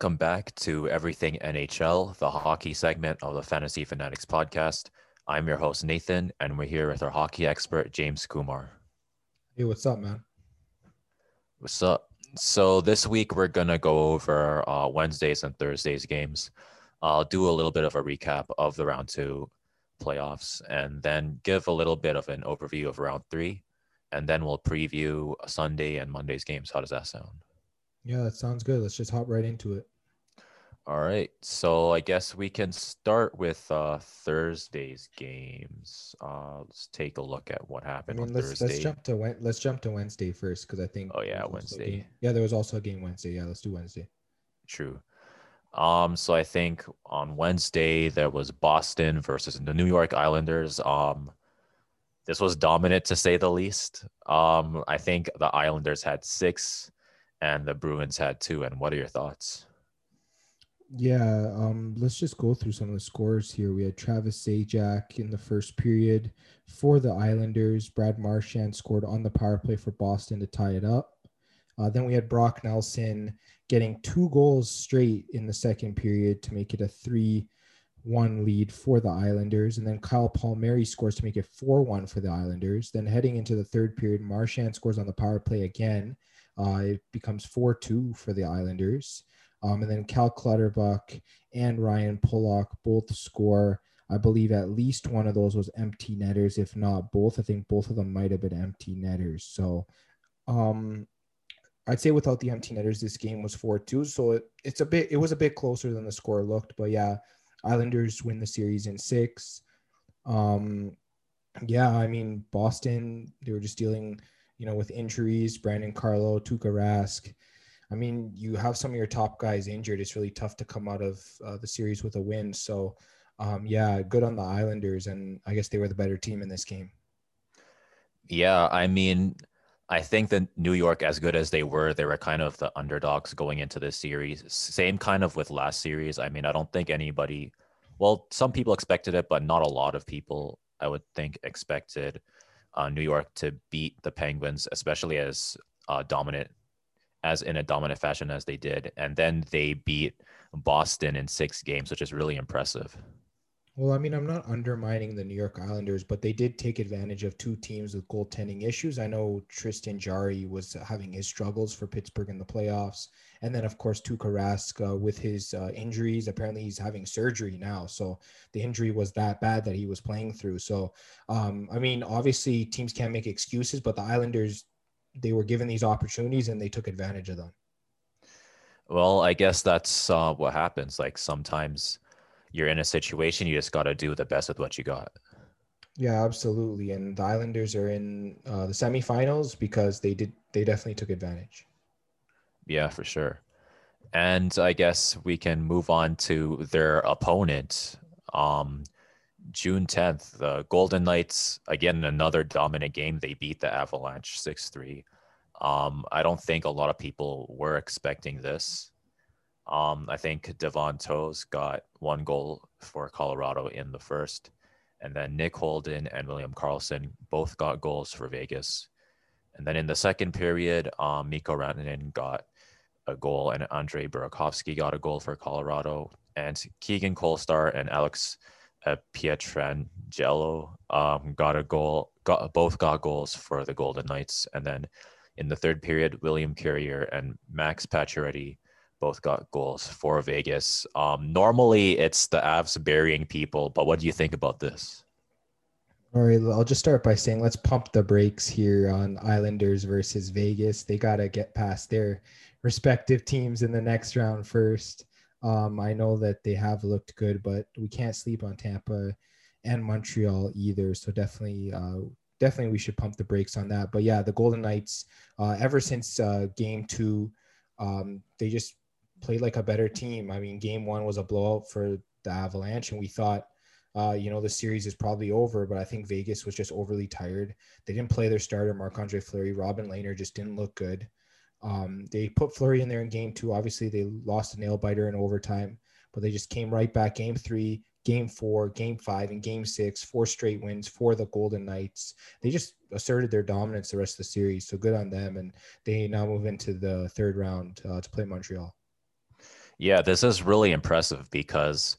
Welcome back to Everything NHL, the hockey segment of the Fantasy Fanatics podcast. I'm your host, Nathan, and we're here with our hockey expert, James Kumar. Hey, what's up, man? What's up? So, this week we're going to go over uh, Wednesdays and Thursdays games. I'll do a little bit of a recap of the round two playoffs and then give a little bit of an overview of round three. And then we'll preview Sunday and Monday's games. How does that sound? Yeah, that sounds good. Let's just hop right into it. All right. So I guess we can start with uh, Thursday's games. Uh, let's take a look at what I happened mean, on let's Thursday. let's jump to let's jump to Wednesday first because I think. Oh, yeah, there was also a Wednesday. Yeah, there was also a game Wednesday. Yeah, let's do Wednesday. True. Um, so I think on Wednesday there was Boston versus the New York Islanders. Um, this was dominant to say the least. Um, I think the Islanders had six, and the Bruins had two. And what are your thoughts? Yeah, um, let's just go through some of the scores here. We had Travis Zajac in the first period for the Islanders. Brad Marchand scored on the power play for Boston to tie it up. Uh, then we had Brock Nelson getting two goals straight in the second period to make it a 3 1 lead for the Islanders. And then Kyle Palmieri scores to make it 4 1 for the Islanders. Then heading into the third period, Marchand scores on the power play again. Uh, it becomes 4 2 for the Islanders. Um, and then Cal Clutterbuck and Ryan Pulock both score. I believe at least one of those was empty netters, if not both. I think both of them might have been empty netters. So um, I'd say without the empty netters, this game was 4 2. So it, it's a bit, it was a bit closer than the score looked. But yeah, Islanders win the series in six. Um, yeah, I mean, Boston, they were just dealing, you know, with injuries. Brandon Carlo, Tuukka Rask. I mean, you have some of your top guys injured. It's really tough to come out of uh, the series with a win. So, um, yeah, good on the Islanders, and I guess they were the better team in this game. Yeah, I mean, I think that New York, as good as they were, they were kind of the underdogs going into this series. Same kind of with last series. I mean, I don't think anybody, well, some people expected it, but not a lot of people, I would think, expected uh, New York to beat the Penguins, especially as uh, dominant, as in a dominant fashion as they did. And then they beat Boston in six games, which is really impressive. Well, I mean, I'm not undermining the New York Islanders, but they did take advantage of two teams with goaltending issues. I know Tristan Jarry was having his struggles for Pittsburgh in the playoffs. And then, of course, Tuukka Rask uh, with his uh, injuries. Apparently, he's having surgery now. So the injury was that bad that he was playing through. So, um, I mean, obviously, teams can't make excuses, but the Islanders, they were given these opportunities and they took advantage of them. Well, I guess that's uh, what happens. Like sometimes you're in a situation, you just got to do the best with what you got. Yeah, absolutely. And the Islanders are in uh, the semifinals because they did, they definitely took advantage. Yeah, for sure. And I guess we can move on to their opponent. Um, June 10th, the Golden Knights, again, another dominant game. They beat the Avalanche 6 3. Um, I don't think a lot of people were expecting this. Um, I think Devon Toews got one goal for Colorado in the first. And then Nick Holden and William Karlsson both got goals for Vegas. And then in the second period, um, Mikko Rantanen got a goal, and Andre Burakovsky got a goal for Colorado. And Keegan Kolesar and Alex uh, Pietrangelo um, got a goal. Got both got goals for the Golden Knights. And then in the third period, William Carrier and Max Pacioretty both got goals for Vegas. Um, normally, it's the Avs burying people, but what do you think about this? All right, I'll just start by saying let's pump the brakes here on Islanders versus Vegas. They got to get past their respective teams in the next round first. Um, I know that they have looked good, but we can't sleep on Tampa and Montreal either. So definitely, uh, definitely, we should pump the brakes on that. But yeah, the Golden Knights, uh, ever since uh, Game Two, um, they just played like a better team. I mean, Game One was a blowout for the Avalanche, and we thought uh, you know, the series is probably over, but I think Vegas was just overly tired. They didn't play their starter, Marc Andre Fleury. Robin Lehner just didn't look good. Um, they put Fleury in there in game two. Obviously, they lost a nail biter in overtime, but they just came right back. Game three, game four, game five, and game six, four straight wins for the Golden Knights. They just asserted their dominance the rest of the series. So good on them. And they now move into the third round uh, to play Montreal. Yeah, this is really impressive because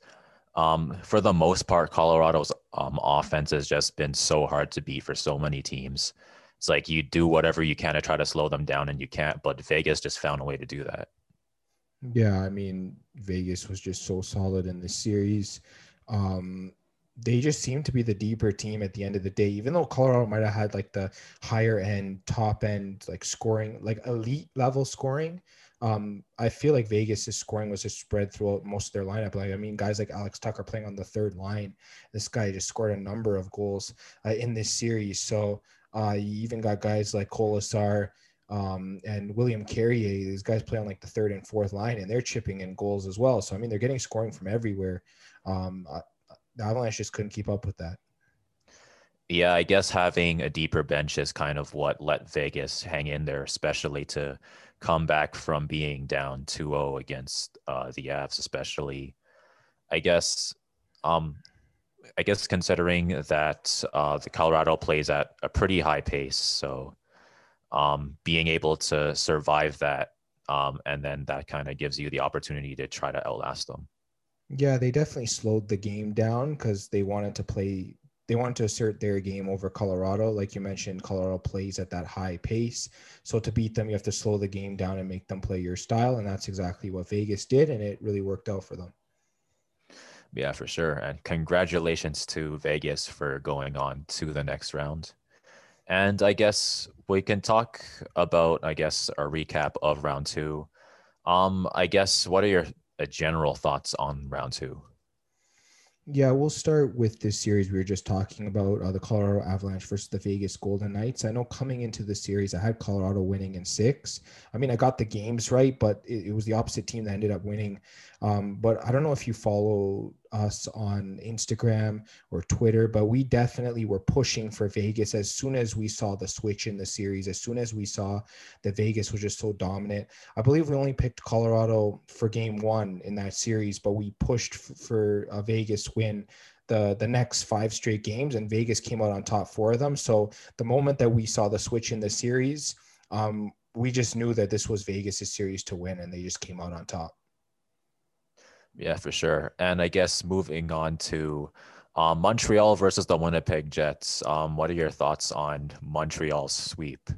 um, for the most part, Colorado's um, offense has just been so hard to beat for so many teams. It's like you do whatever you can to try to slow them down and you can't, but Vegas just found a way to do that. Yeah, I mean, Vegas was just so solid in this series. Um, they just seem to be the deeper team at the end of the day, even though Colorado might have had like the higher end, top end, like scoring, like elite level scoring. Um, I feel like Vegas' scoring was just spread throughout most of their lineup. Like, I mean, guys like Alex Tuch playing on the third line. This guy just scored a number of goals uh, in this series. So uh, you even got guys like Kolesar um, and William Carrier. These guys play on like the third and fourth line, and they're chipping in goals as well. So I mean, they're getting scoring from everywhere. Um, uh, the Avalanche just couldn't keep up with that. Yeah, I guess having a deeper bench is kind of what let Vegas hang in there, especially to come back from being down 2-0 against uh, the Avs, especially. I guess, um, I guess considering that uh, the Colorado plays at a pretty high pace, so um, being able to survive that, um, and then that kind of gives you the opportunity to try to outlast them. Yeah, they definitely slowed the game down because they wanted to play they want to assert their game over Colorado. Like you mentioned, Colorado plays at that high pace. So to beat them, you have to slow the game down and make them play your style. And that's exactly what Vegas did. And it really worked out for them. Yeah, for sure. And congratulations to Vegas for going on to the next round. And I guess we can talk about, I guess, a recap of round two. Um, I guess, what are your uh, general thoughts on round two? Yeah, we'll start with this series we were just talking about uh, the Colorado Avalanche versus the Vegas Golden Knights. I know coming into the series, I had Colorado winning in six. I mean, I got the games right, but it, it was the opposite team that ended up winning. Um, but I don't know if you follow us on Instagram or Twitter, but we definitely were pushing for Vegas as soon as we saw the switch in the series, as soon as we saw that Vegas was just so dominant. I believe we only picked Colorado for game one in that series, but we pushed f- for a Vegas win the the next five straight games, and Vegas came out on top four of them. So the moment that we saw the switch in the series, um, we just knew that this was Vegas' series to win, and they just came out on top. Yeah, for sure. And I guess moving on to um, Montreal versus the Winnipeg Jets. Um, what are your thoughts on Montreal's sweep?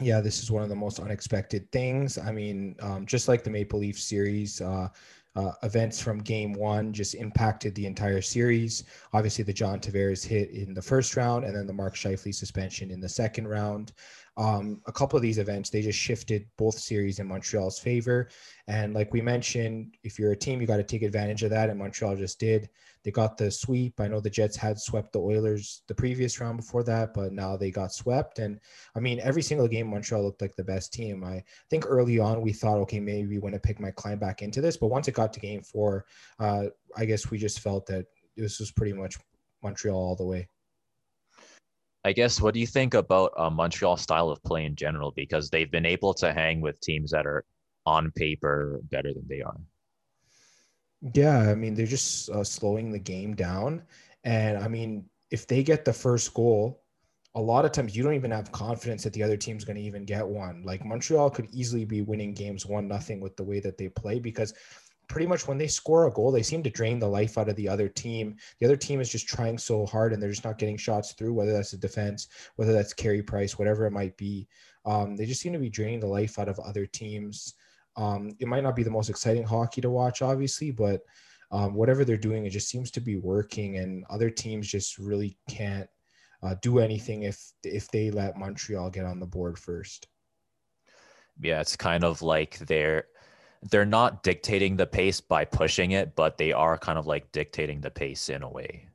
Yeah, this is one of the most unexpected things. I mean, um, just like the Maple Leaf series, uh, uh, events from game one just impacted the entire series. Obviously, the John Tavares hit in the first round, and then the Mark Scheifele suspension in the second round um, a couple of these events, they just shifted both series in Montreal's favor. And like we mentioned, if you're a team, you got to take advantage of that. And Montreal just did. They got the sweep. I know the Jets had swept the Oilers the previous round before that, but now they got swept. And I mean, every single game, Montreal looked like the best team. I think early on we thought, okay, maybe Winnipeg might climb back into this. But once it got to game four, uh, I guess we just felt that this was pretty much Montreal all the way. I guess what do you think about uh, Montreal style of play in general? Because they've been able to hang with teams that are on paper better than they are. Yeah, I mean they're just uh, slowing the game down, and I mean if they get the first goal, a lot of times you don't even have confidence that the other team's going to even get one. Like Montreal could easily be winning games one nothing with the way that they play because pretty much when they score a goal, they seem to drain the life out of the other team. The other team is just trying so hard and they're just not getting shots through, whether that's the defense, whether that's Carey Price, whatever it might be. Um, they just seem to be draining the life out of other teams. Um, it might not be the most exciting hockey to watch, obviously, but um, whatever they're doing, it just seems to be working, and other teams just really can't uh, do anything if if they let Montreal get on the board first. Yeah, it's kind of like they're they're not dictating the pace by pushing it, but they are kind of like dictating the pace in a way.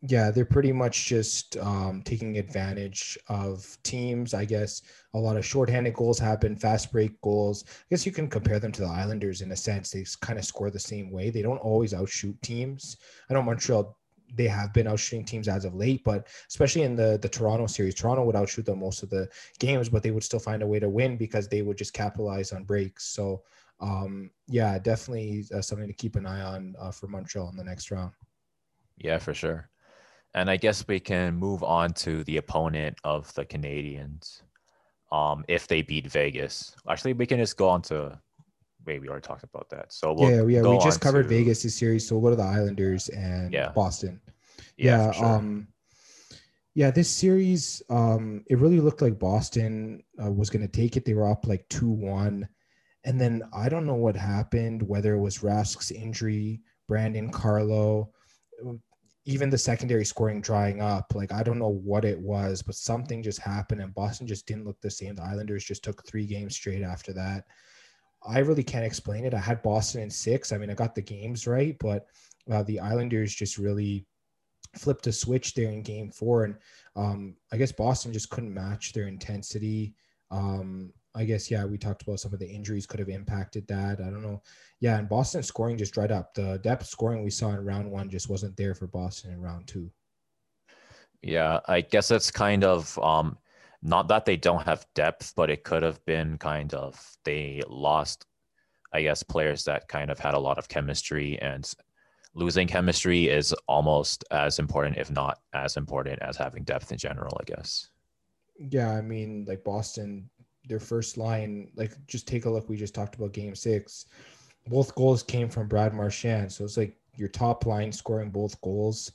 Yeah, they're pretty much just um, taking advantage of teams. I guess a lot of shorthanded goals happen, fast break goals. I guess you can compare them to the Islanders in a sense. They kind of score the same way. They don't always outshoot teams. I know Montreal they have been outshooting teams as of late, but especially in the the Toronto series, Toronto would outshoot them most of the games, but they would still find a way to win because they would just capitalize on breaks. So um, yeah, definitely uh, something to keep an eye on uh, for Montreal in the next round. Yeah, for sure. And I guess we can move on to the opponent of the Canadiens, Um, if they beat Vegas, actually, we can just go on to. Wait, we already talked about that. So we'll yeah, yeah, we just covered to- Vegas this series, so we'll go to the Islanders and Yeah. Boston. Yeah, yeah sure. um yeah this series um it really looked like boston uh, was going to take it they were up like 2-1 and then i don't know what happened whether it was rask's injury brandon carlo even the secondary scoring drying up like i don't know what it was but something just happened and boston just didn't look the same the islanders just took three games straight after that i really can't explain it i had boston in six i mean i got the games right but uh, the islanders just really flipped a switch there in game four. And um, I guess Boston just couldn't match their intensity. Um, I guess, yeah, we talked about some of the injuries could have impacted that. I don't know. Yeah, and Boston scoring just dried up. The depth scoring we saw in round one just wasn't there for Boston in round two. Yeah, I guess that's kind of um not that they don't have depth, but it could have been kind of they lost I guess players that kind of had a lot of chemistry and losing chemistry is almost as important if not as important as having depth in general, I guess. Yeah, I mean, like Boston, their first line, like just take a look. We just talked about game six. Both goals came from Brad Marchand. So it's like your top line scoring both goals.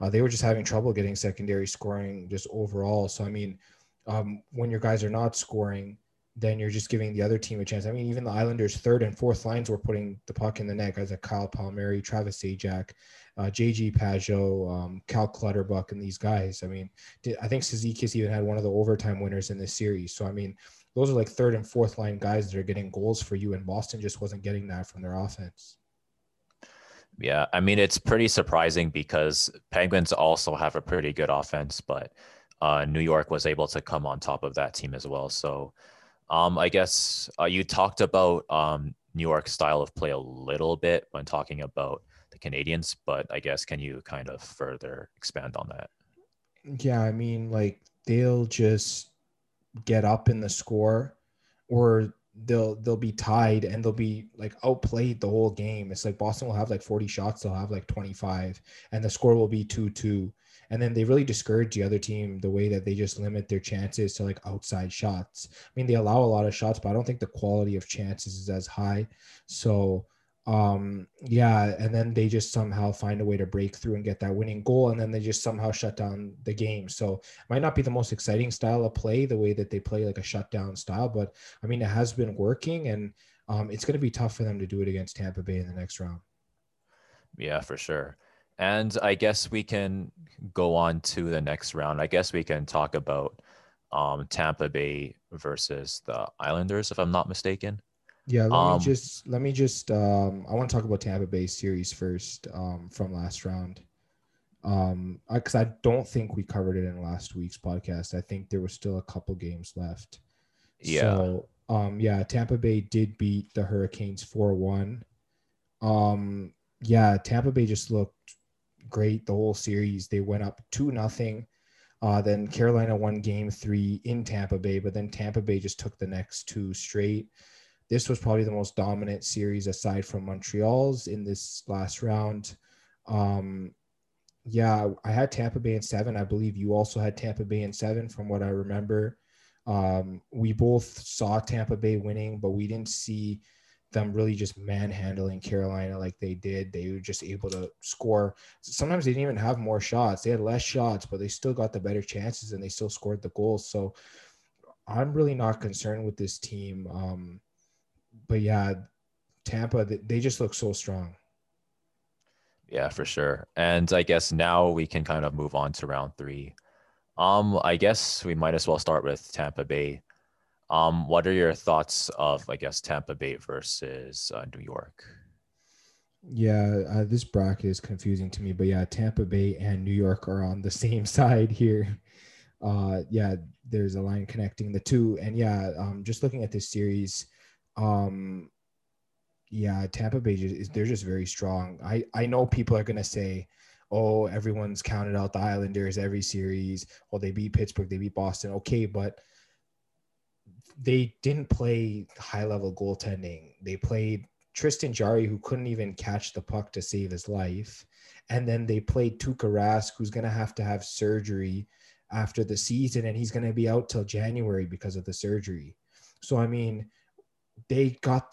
Uh, they were just having trouble getting secondary scoring just overall. So, I mean, um, when your guys are not scoring, then you're just giving the other team a chance. I mean, even the Islanders' third and fourth lines were putting the puck in the net. Guys like Kyle Palmieri, Travis Zajac, uh, JG Pageau, um, Cal Clutterbuck, and these guys. I mean, did, I think Cizikas even had one of the overtime winners in this series. So, I mean, those are like third and fourth line guys that are getting goals for you, and Boston just wasn't getting that from their offense. Yeah, I mean it's pretty surprising because Penguins also have a pretty good offense, but uh, New York was able to come on top of that team as well. So um, I guess uh, you talked about um, New York's style of play a little bit when talking about the Canadiens, but I guess can you kind of further expand on that? Yeah, I mean, like they'll just get up in the score, or they'll they'll be tied and they'll be like outplayed the whole game. It's like Boston will have like 40 shots, they'll have like 25, and the score will be 2-2. And then they really discourage the other team the way that they just limit their chances to like outside shots. I mean, they allow a lot of shots, but I don't think the quality of chances is as high. So um yeah and then they just somehow find a way to break through and get that winning goal and then they just somehow shut down the game so it might not be the most exciting style of play the way that they play like a shutdown style but i mean it has been working and um, it's going to be tough for them to do it against tampa bay in the next round Yeah, for sure. And I guess we can go on to the next round. I guess we can talk about um, Tampa Bay versus the Islanders, if I'm not mistaken. Yeah let Um, me just let me just um i want to talk about tampa bay series first um from last round um because I, don't think we covered it in last week's podcast i think there was still a couple games left Yeah. So, um, yeah, Tampa Bay did beat the Hurricanes 4 1. Um, yeah, Tampa Bay just looked great the whole series. They went up 2 nothing. Uh, then Carolina won game three in Tampa Bay, but then Tampa Bay just took the next two straight. This was probably the most dominant series aside from Montreal's in this last round. Um, yeah, I had Tampa Bay in seven. I believe you also had Tampa Bay in seven, from what I remember. Um, we both saw Tampa Bay winning, but we didn't see them really just manhandling Carolina like they did. They were just able to score. Sometimes they didn't even have more shots. They had less shots, but they still got the better chances and they still scored the goals. So I'm really not concerned with this team. Um, but yeah, Tampa, they- just look so strong. Yeah, for sure. And I guess now we can kind of move on to round three. Um, I guess we might as well start with Tampa Bay. Um, what are your thoughts of, I guess, Tampa Bay versus uh, New York? Yeah, uh, this bracket is confusing to me, but yeah, Tampa Bay and New York are on the same side here. Uh, yeah, there's a line connecting the two, and yeah, um, just looking at this series, um, yeah, Tampa Bay is they're just very strong. I I know people are gonna say, oh, everyone's counted out the Islanders every series. Well, they beat Pittsburgh, they beat Boston, okay, but they didn't play high level goaltending. They played Tristan Jarry, who couldn't even catch the puck to save his life. And then they played Tuukka Rask, who's going to have to have surgery after the season, and he's going to be out till January because of the surgery. So, I mean, they got,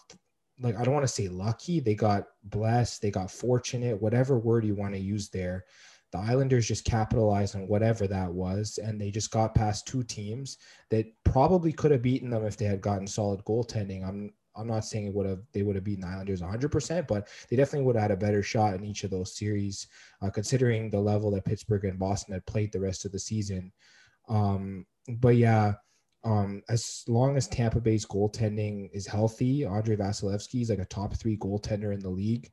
like, I don't want to say lucky. They got blessed. They got fortunate, whatever word you want to use there. The Islanders just capitalized on whatever that was, and they just got past two teams that probably could have beaten them if they had gotten solid goaltending. I'm I'm not saying it would have they would have beaten the Islanders 100%, but they definitely would have had a better shot in each of those series, uh, considering the level that Pittsburgh and Boston had played the rest of the season. Um, but yeah, um, as long as Tampa Bay's goaltending is healthy, Andrei Vasilevskiy is like a top three goaltender in the league.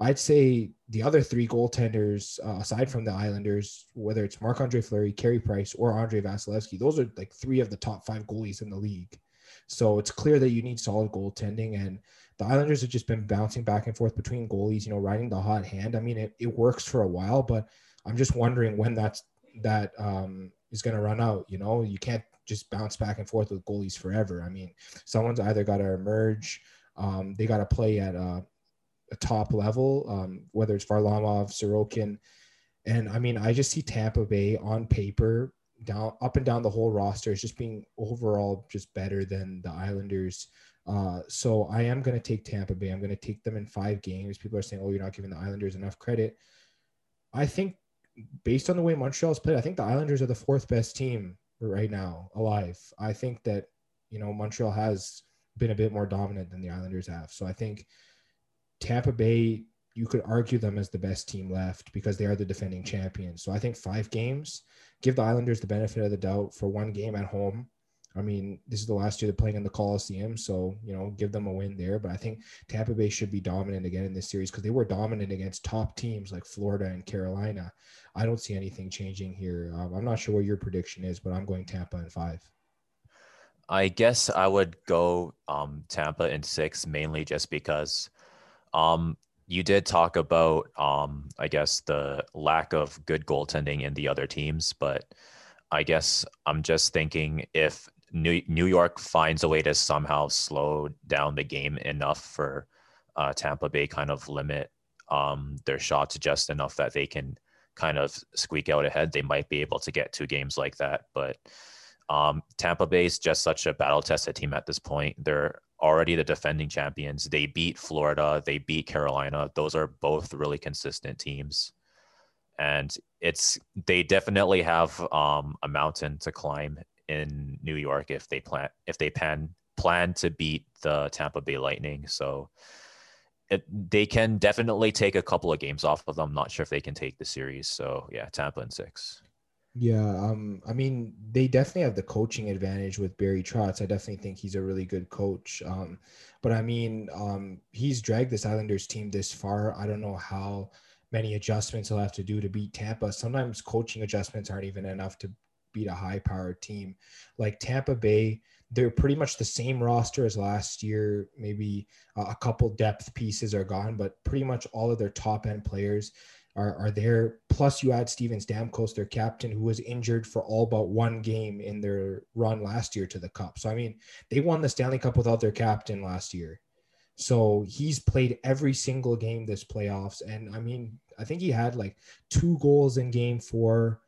I'd say the other three goaltenders, uh, aside from the Islanders, whether it's Marc Andre Fleury, Carey Price, or Andrei Vasilevskiy, those are like three of the top five goalies in the league. So it's clear that you need solid goaltending. And the Islanders have just been bouncing back and forth between goalies, you know, riding the hot hand. I mean, it, it works for a while, but I'm just wondering when that's that um, is going to run out. You know, you can't just bounce back and forth with goalies forever. I mean, someone's either got to emerge, um, they got to play at a, a top level, um, whether it's Varlamov, Sorokin. And I mean, I just see Tampa Bay on paper down up and down the whole roster is just being overall just better than the Islanders. Uh, so I am going to take Tampa Bay. I'm going to take them in five games. People are saying, "Oh, you're not giving the Islanders enough credit." I think, based on the way Montreal's played, I think the Islanders are the fourth best team right now alive. I think that you know Montreal has been a bit more dominant than the Islanders have. So I think Tampa Bay, you could argue them as the best team left because they are the defending champions. So I think five games give the Islanders the benefit of the doubt for one game at home. I mean, this is the last year they're playing in the Coliseum, so you know, give them a win there. But I think Tampa Bay should be dominant again in this series because they were dominant against top teams like Florida and Carolina. I don't see anything changing here. Um, I'm not sure what your prediction is, but I'm going Tampa in five. I guess I would go um, Tampa in six, mainly just because um, you did talk about, um, I guess, the lack of good goaltending in the other teams, but I guess I'm just thinking if New, New York finds a way to somehow slow down the game enough for uh, Tampa Bay kind of limit um, their shots just enough that they can kind of squeak out ahead, they might be able to get two games like that. But um, Tampa Bay is just such a battle tested team at this point. They're already the defending champions. They beat Florida, they beat Carolina. Those are both really consistent teams. And it's they definitely have um, a mountain to climb in New York if they plan if they plan plan to beat the Tampa Bay Lightning. So it, they can definitely take a couple of games off of them. not sure if they can take the series. So yeah, Tampa in six. Yeah, um, I mean, they definitely have the coaching advantage with Barry Trotz. I definitely think he's a really good coach. Um, but I mean, um, he's dragged this Islanders team this far. I don't know how many adjustments he'll have to do to beat Tampa. Sometimes coaching adjustments aren't even enough to beat a high powered team. Like Tampa Bay, they're pretty much the same roster as last year. Maybe a couple depth pieces are gone, but pretty much all of their top end players are, are there. Plus, you add Steven Stamkos, their captain, who was injured for all but one game in their run last year to the Cup. So, I mean, they won the Stanley Cup without their captain last year. So he's played every single game this playoffs. And I mean, I think he had like two goals in game four.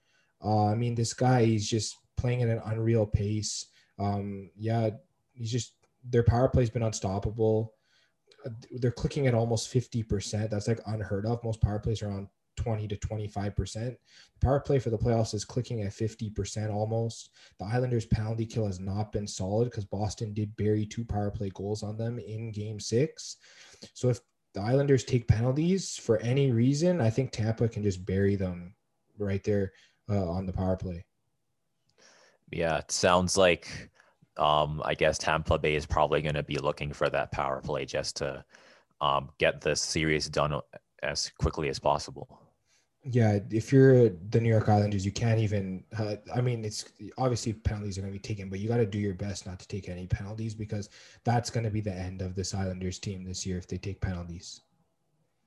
Uh, I mean, this guy, he's just playing at an unreal pace. Um, yeah, he's just, their power play's been unstoppable they're clicking at almost 50%. That's like unheard of. Most power plays are on 20 to 25%. The power play for the playoffs is clicking at 50% almost. The Islanders' penalty kill has not been solid because Boston did bury two power play goals on them in game six. So if the Islanders take penalties for any reason, I think Tampa can just bury them right there uh, on the power play. Yeah, it sounds like um, I guess Tampa Bay is probably going to be looking for that power play just to um, get the series done as quickly as possible. Yeah, if you're the New York Islanders, you can't even. Uh, I mean, it's obviously penalties are going to be taken, but you got to do your best not to take any penalties because that's going to be the end of this Islanders team this year if they take penalties.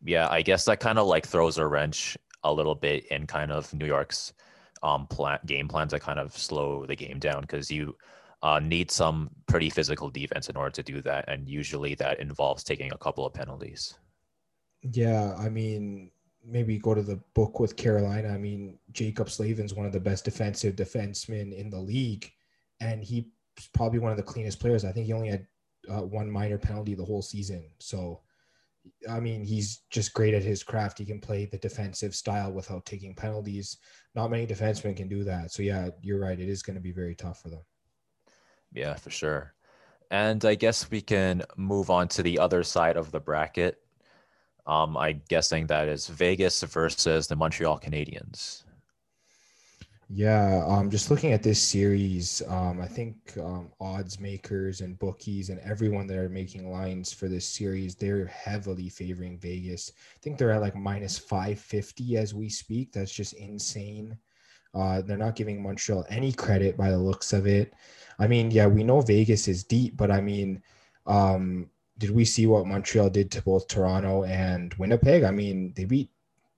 Yeah, I guess that kind of like throws a wrench a little bit in kind of New York's um plan game plans that kind of slow the game down because you uh, need some pretty physical defense in order to do that, and usually that involves taking a couple of penalties. Yeah, I mean, maybe go to the book with Carolina. I mean, Jacob Slavin's one of the best defensive defensemen in the league, and he's probably one of the cleanest players. I think he only had uh, one minor penalty the whole season. So, I mean, he's just great at his craft. He can play the defensive style without taking penalties. Not many defensemen can do that. So, yeah, you're right. It is going to be very tough for them. Yeah, for sure. And I guess we can move on to the other side of the bracket. Um, I'm guessing that is Vegas versus the Montreal Canadiens. Yeah, um, just looking at this series, um, I think um, odds makers and bookies and everyone that are making lines for this series, they're heavily favoring Vegas. I think they're at like minus 550 as we speak. That's just insane. Uh, they're not giving Montreal any credit by the looks of it. I mean, yeah, we know Vegas is deep, but I mean, um, did we see what Montreal did to both Toronto and Winnipeg? I mean, they beat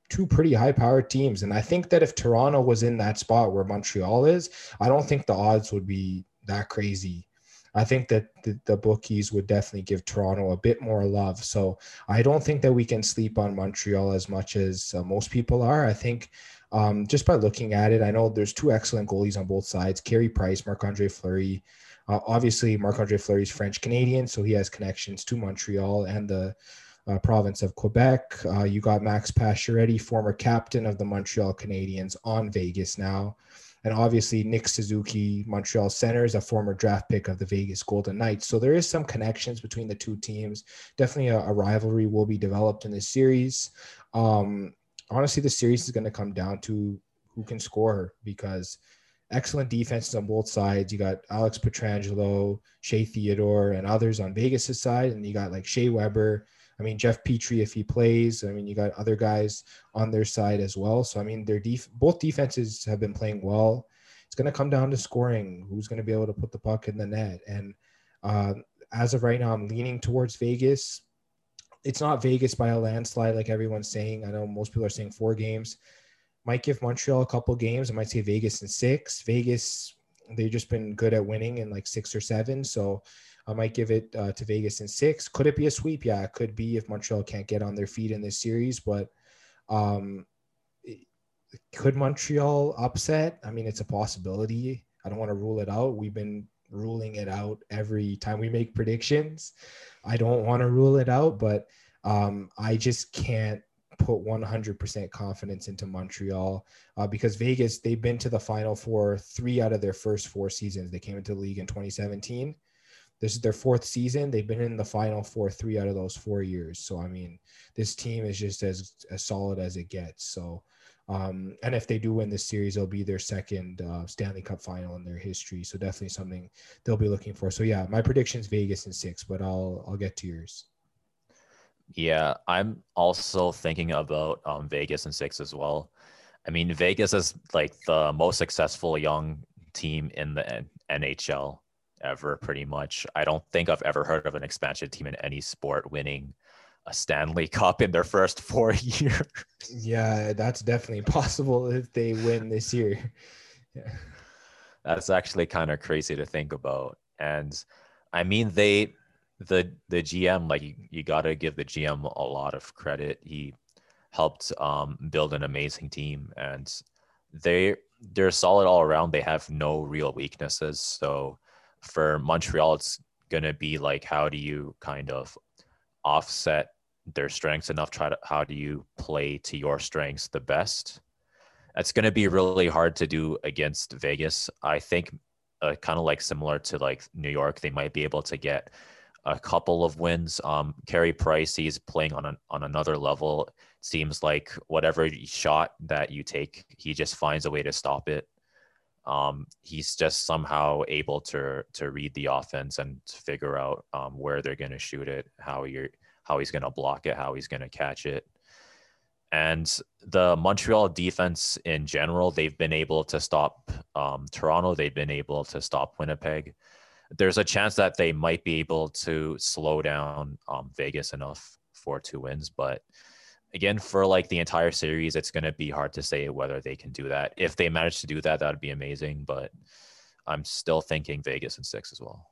two pretty high powered teams. And I think that if Toronto was in that spot where Montreal is, I don't think the odds would be that crazy. I think that the, the, bookies would definitely give Toronto a bit more love. So I don't think that we can sleep on Montreal as much as uh, most people are. I think um, just by looking at it, I know there's two excellent goalies on both sides Carey Price, Marc Andre Fleury. Uh, obviously, Marc Andre Fleury is French Canadian, so he has connections to Montreal and the uh, province of Quebec. Uh, you got Max Pacioretty, former captain of the Montreal Canadiens, on Vegas now. And obviously, Nick Suzuki, Montreal Center, is a former draft pick of the Vegas Golden Knights. So there is some connections between the two teams. Definitely a, a rivalry will be developed in this series. Um, honestly, the series is going to come down to who can score because excellent defenses on both sides. You got Alex Pietrangelo, Shea Theodore, and others on Vegas' side. And you got like Shea Weber, I mean, Jeff Petry, if he plays, I mean, you got other guys on their side as well. So, I mean, their def- both defenses have been playing well. It's going to come down to scoring. Who's going to be able to put the puck in the net? And uh, as of right now, I'm leaning towards Vegas. It's not Vegas by a landslide like everyone's saying. I know most people are saying four games. Might give Montreal a couple games. I might say Vegas in six. Vegas, they've just been good at winning in like six or seven. So I might give it uh, to Vegas in six. Could it be a sweep? Yeah, it could be if Montreal can't get on their feet in this series. But um, could Montreal upset? I mean, it's a possibility. I don't want to rule it out. We've been ruling it out every time we make predictions. I don't want to rule it out, but um, I just can't put 100% confidence into Montreal uh, because Vegas, they've been to the Final Four three out of their first four seasons. They came into the league in 2017 this is their fourth season. They've been in the final four three out of those four years. So I mean, this team is just as as solid as it gets. So, um, and if they do win this series, it'll be their second uh, Stanley Cup final in their history. So definitely something they'll be looking for. So yeah, my prediction's Vegas in six, but I'll I'll get to yours. Yeah, I'm also thinking about um, Vegas in six as well. I mean, Vegas is like the most successful young team in the NHL ever, pretty much. I don't think I've ever heard of an expansion team in any sport winning a Stanley Cup in their first four years. Yeah, that's definitely possible if they win this year. Yeah. That's actually kind of crazy to think about. And I mean, they, the the GM, like you, you got to give the GM a lot of credit. He helped um, build an amazing team, and they they're solid all around. They have no real weaknesses. So for Montreal, it's going to be like, how do you kind of offset their strengths enough? Try to, how do you play to your strengths the best? It's going to be really hard to do against Vegas. I think uh, kind of like similar to like New York, they might be able to get a couple of wins. Um, Carey Price, he's playing on an, on another level. Seems like whatever shot that you take, he just finds a way to stop it um, he's just somehow able to to read the offense and figure out um, where they're going to shoot it, how you how he's going to block it, how he's going to catch it. And the Montreal defense in general, they've been able to stop um, Toronto. They've been able to stop Winnipeg. There's a chance that they might be able to slow down um, Vegas enough for two wins, but again for like the entire series it's going to be hard to say whether they can do that if they manage to do that that would be amazing but I'm still thinking Vegas and six as well.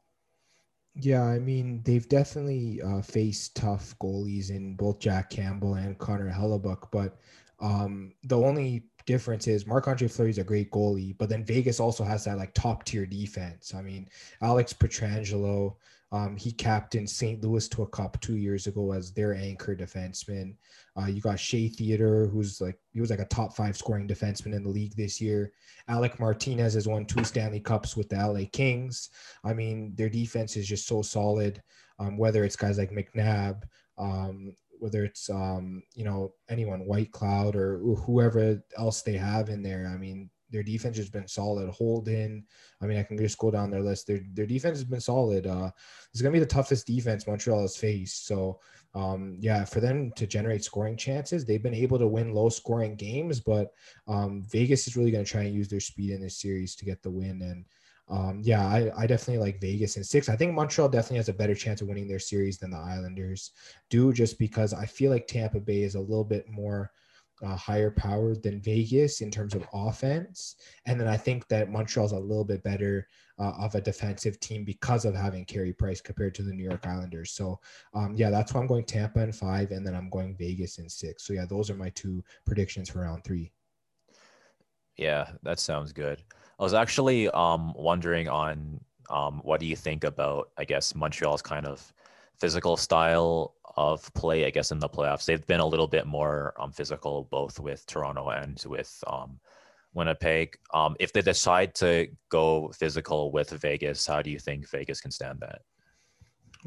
Yeah, I mean they've definitely uh, faced tough goalies in both Jack Campbell and Connor Hellebuyck but um, the only difference is Marc Andre Fleury is a great goalie, but then Vegas also has that like top tier defense. I mean, Alex Pietrangelo, um, he captained St. Louis to a cup two years ago as their anchor defenseman. Uh, you got Shea Theodore, who's like he was like a top five scoring defenseman in the league this year. Alec Martinez has won two Stanley Cups with the LA Kings. I mean, their defense is just so solid. Um, whether it's guys like McNabb, um, whether it's um, you know anyone Whitecloud or whoever else they have in there. I mean, their defense has been solid. Holden, I mean, I can just go down their list. Their their defense has been solid. Uh, it's gonna be the toughest defense Montreal has faced. So, um, yeah, for them to generate scoring chances, they've been able to win low scoring games. But um, Vegas is really gonna try and use their speed in this series to get the win. And um, yeah, I, I definitely like Vegas in six. I think Montreal definitely has a better chance of winning their series than the Islanders do, just because I feel like Tampa Bay is a little bit more uh, higher powered than Vegas in terms of offense. And then I think that Montreal's a little bit better uh, of a defensive team because of having Carey Price compared to the New York Islanders. So, um, yeah, that's why I'm going Tampa in five, and then I'm going Vegas in six. So, yeah, those are my two predictions for round three. Yeah, that sounds good. I was actually um, wondering on um, what do you think about, I guess, Montreal's kind of physical style of play, I guess, in the playoffs. They've been a little bit more um, physical, both with Toronto and with um, Winnipeg. Um, if they decide to go physical with Vegas, how do you think Vegas can stand that?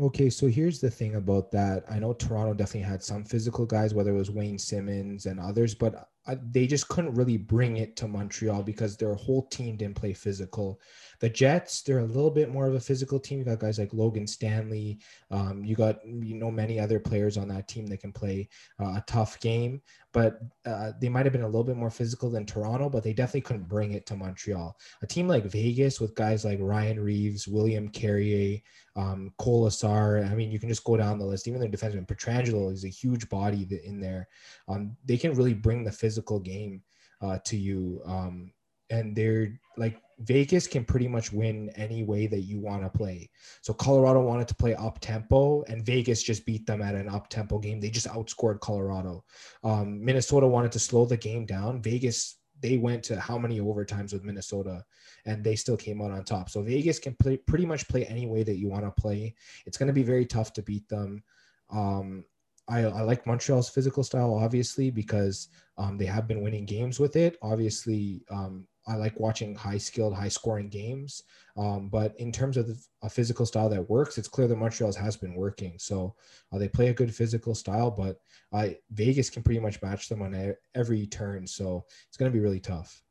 Okay, so here's the thing about that. I know Toronto definitely had some physical guys, whether it was Wayne Simmonds and others, but they just couldn't really bring it to Montreal because their whole team didn't play physical. The Jets, they're a little bit more of a physical team. You got guys like Logan Stanley. Um, you got you know many other players on that team that can play uh, a tough game. But uh, they might have been a little bit more physical than Toronto, but they definitely couldn't bring it to Montreal. A team like Vegas with guys like Ryan Reaves, William Carrier, um, Kolesar. I mean, you can just go down the list. Even their defenseman Pietrangelo is a huge body in there. Um, they can really bring the physical game uh, to you. Um, and they're like Vegas can pretty much win any way that you want to play. So Colorado wanted to play up tempo, and Vegas just beat them at an up tempo game. They just outscored Colorado. Um, Minnesota wanted to slow the game down. Vegas they went to how many overtimes with Minnesota, and they still came out on top. So Vegas can play pretty much play any way that you want to play. It's going to be very tough to beat them. Um, I, I, like Montreal's physical style, obviously, because um, they have been winning games with it. Obviously, um, I like watching high skilled, high scoring games. Um, but in terms of a physical style that works, it's clear that Montreal's has been working. So uh, they play a good physical style, but Vegas can pretty much match them on a- every turn. So it's going to be really tough.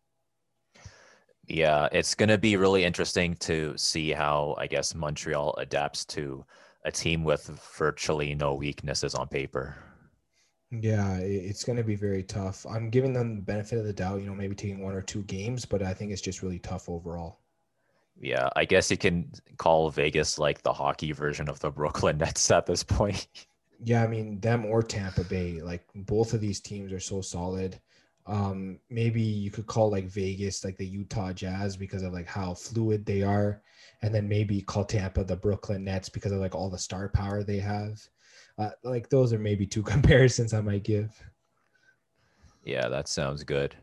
Yeah, it's going to be really interesting to see how, I guess, Montreal adapts to a team with virtually no weaknesses on paper. Yeah, it's going to be very tough. I'm giving them the benefit of the doubt, you know, maybe taking one or two games, but I think it's just really tough overall. Yeah, I guess you can call Vegas like the hockey version of the Brooklyn Nets at this point. Yeah, I mean, them or Tampa Bay, like both of these teams are so solid. Um, maybe you could call like Vegas like the Utah Jazz because of like how fluid they are, and then maybe call Tampa the Brooklyn Nets because of like all the star power they have. Uh, like those are maybe two comparisons I might give. Yeah, that sounds good.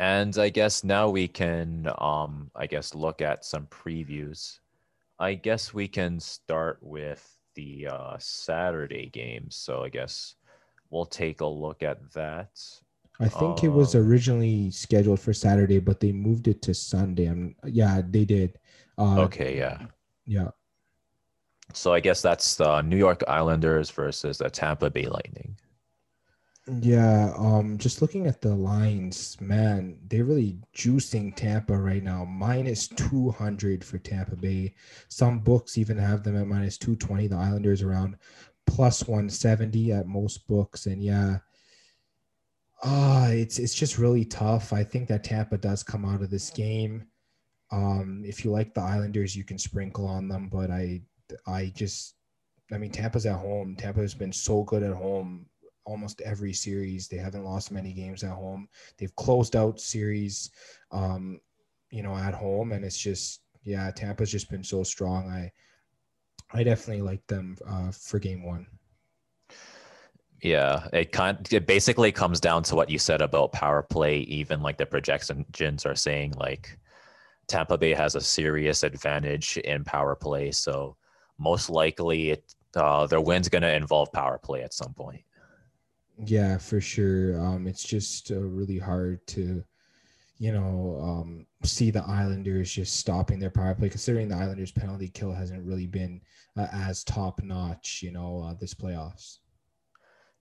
And I guess now we can, um, I guess, look at some previews. I guess we can start with the uh, Saturday games. So I guess we'll take a look at that. I think um, it was um, originally scheduled for Saturday, but they moved it to Sunday. I'm, yeah, they did. Uh, okay, yeah. Yeah. So I guess that's the New York Islanders versus the Tampa Bay Lightning. Yeah, um, just looking at the lines, man, they're really juicing Tampa right now. Minus 200 for Tampa Bay. Some books even have them at minus 220. The Islanders around plus 170 at most books. And yeah, uh, it's it's just really tough. I think that Tampa does come out of this game. Um, if you like the Islanders, you can sprinkle on them, but I I just, I mean, Tampa's at home. Tampa has been so good at home almost every series. They haven't lost many games at home. They've closed out series, um, you know, at home, and it's just, Yeah, Tampa's just been so strong. I I definitely like them uh, for game one. Yeah, it kind it basically comes down to what you said about power play. Even like the projections are saying, like Tampa Bay has a serious advantage in power play, so most likely it, uh, their win's going to involve power play at some point. Yeah, for sure. Um, it's just uh, really hard to, you know, um, see the Islanders just stopping their power play, considering the Islanders' penalty kill hasn't really been uh, as top notch, you know, uh, this playoffs.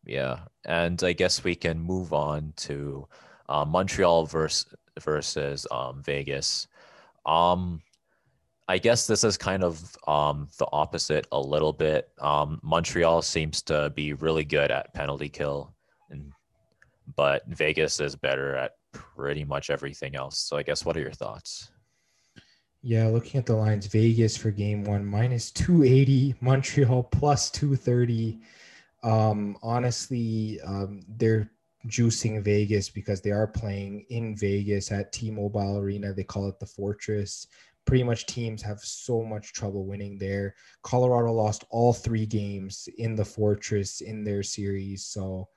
Yeah, and I guess we can move on to uh, Montreal versus versus um, Vegas. Um, I guess this is kind of um, the opposite a little bit. Um, Montreal seems to be really good at penalty kill, and, but Vegas is better at pretty much everything else. So I guess what are your thoughts? Yeah, looking at the lines, Vegas for game one minus 280, Montreal plus 230. Um, honestly, um, they're juicing Vegas because they are playing in Vegas at T-Mobile Arena. They call it the Fortress. Pretty much teams have so much trouble winning there. Colorado lost all three games in the Fortress in their series. So,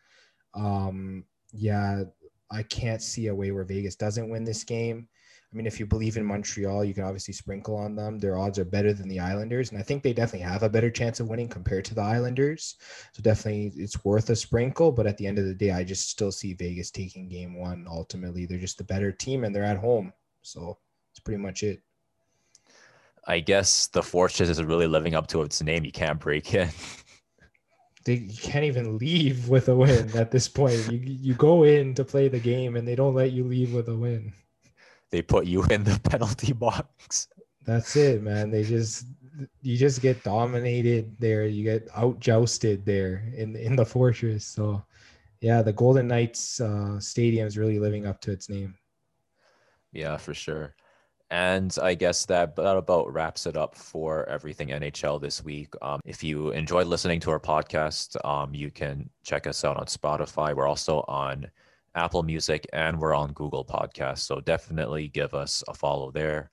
um, yeah, I can't see a way where Vegas doesn't win this game. I mean, if you believe in Montreal, you can obviously sprinkle on them. Their odds are better than the Islanders, and I think they definitely have a better chance of winning compared to the Islanders. So definitely, it's worth a sprinkle. But at the end of the day, I just still see Vegas taking Game One. Ultimately, they're just the better team, and they're at home. So that's pretty much it. I guess the Fortress is really living up to its name. You can't break it. they you can't even leave with a win at this point. You you go in to play the game, and they don't let you leave with a win they put you in the penalty box. That's it, man. They just you just get dominated there. You get out jousted there in in the fortress. So, yeah, the Golden Knights uh, stadium is really living up to its name. Yeah, for sure. And I guess that, that about wraps it up for everything NHL this week. Um, if you enjoyed listening to our podcast, um, you can check us out on Spotify. We're also on Apple Music, and we're on Google Podcasts. So definitely give us a follow there.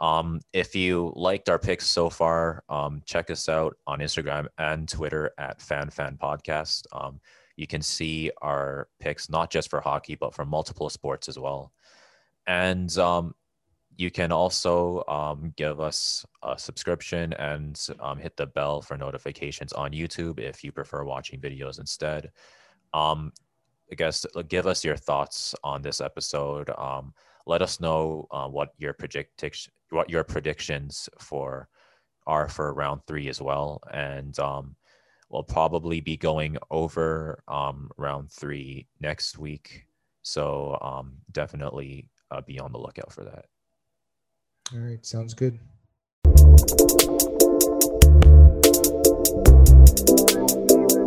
Um, if you liked our picks so far, um, check us out on Instagram and Twitter at FanFan Podcast. Um, you can see our picks not just for hockey, but for multiple sports as well. And um, you can also um, give us a subscription and um, hit the bell for notifications on YouTube if you prefer watching videos instead. I guess give us your thoughts on this episode. Um, let us know uh, what your prediction, what your predictions for are for round three as well, and um, we'll probably be going over um, round three next week. So um, definitely uh, be on the lookout for that. All right, sounds good. Thank you.